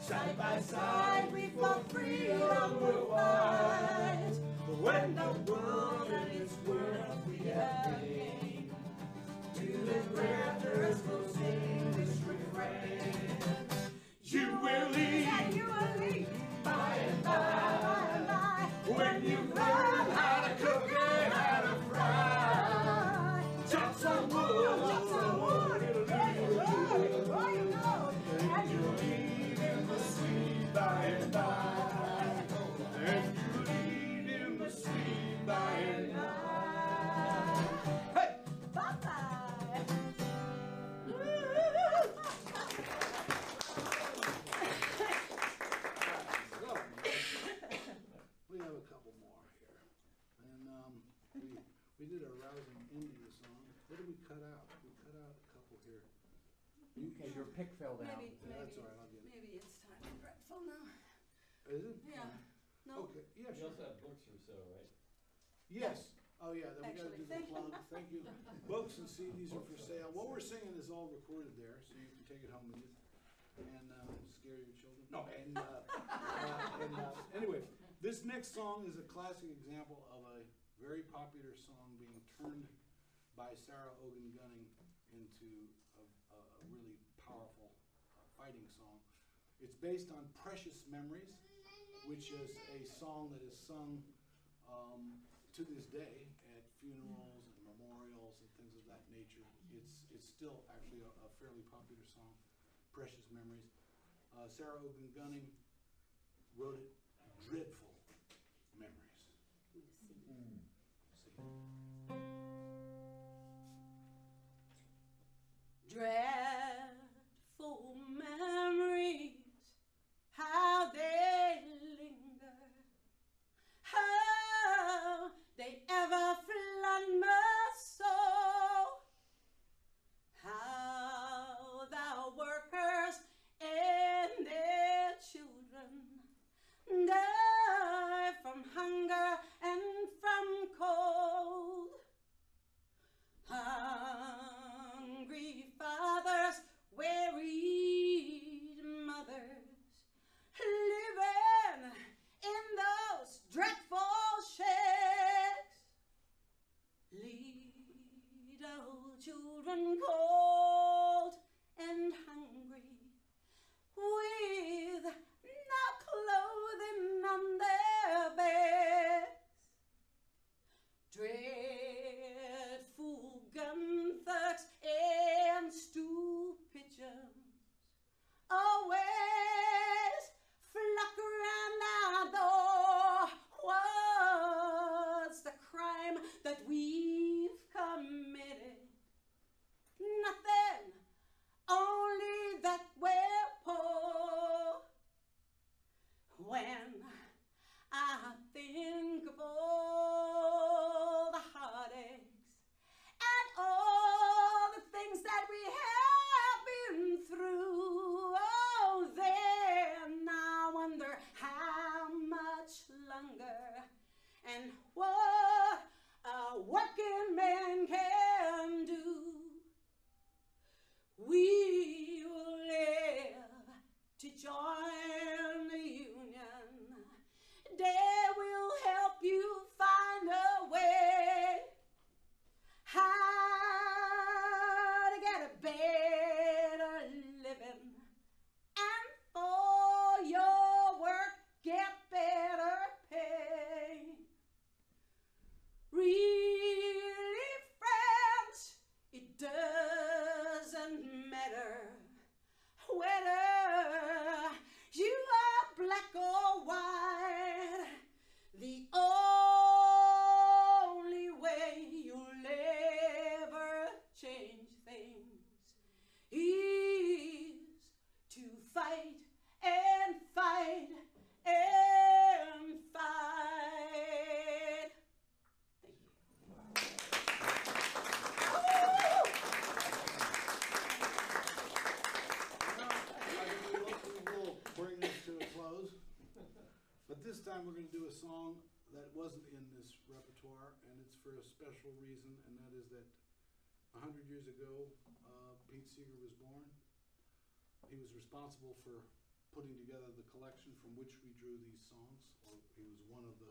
Side by side we for freedom will fight. When the world and its worth we have gained, to the grandest will sing this refrain. You will leave, you will leave, by and by, by and by, when you learn how um, we, we did a rousing India song. What did we cut out? We cut out a couple here. You- Okay, your pick fell down. Maybe, Yeah, that's maybe, all right, I'll get it. maybe it's time for dreadful now. Is it? Yeah. No, Okay, yeah, You sure. also have books or so, right? Yes. Oh, yeah, then we gotta Actually, do the thank you. plug. Thank you. Books and CDs are for sale. What we're singing is all recorded there, so you can take it home with you. And, um, scare your children. No, and, uh, uh, and, uh, anyway, this next song is a classic example of a very popular song being turned by Sarah Ogan Gunning into a, a really powerful uh, fighting song. It's based on Precious Memories, which is a song that is sung um, to this day at funerals and memorials and things of that nature. It's, it's still actually a, a fairly popular song, Precious Memories. Uh, Sarah Ogan Gunning wrote it, Dreadful Dreadful memories, how they linger, how they ever flood my soul, how the workers and their children die from hunger and from cold. Hungry fathers, wearied mothers, living in those dreadful shacks. Little children cold and hungry, with no clothing on their backs. Dreadful gun thugs and stew pigeons always flock around our door. What's the crime that we've committed? Nothing, only that we're poor. When I think of all He was responsible for putting together the collection from which we drew these songs, or he was one of the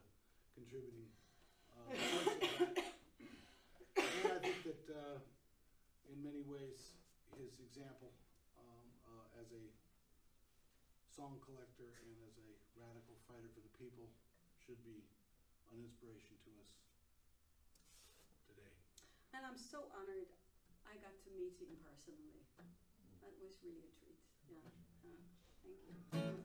contributing, uh, [LAUGHS] parts of that. And I think that, uh, in many ways, his example, um, uh, as a song collector and as a radical fighter for the people should be an inspiration to us today. And I'm so honored I got to meet him personally. That was really a treat. Yeah. Uh, thank you.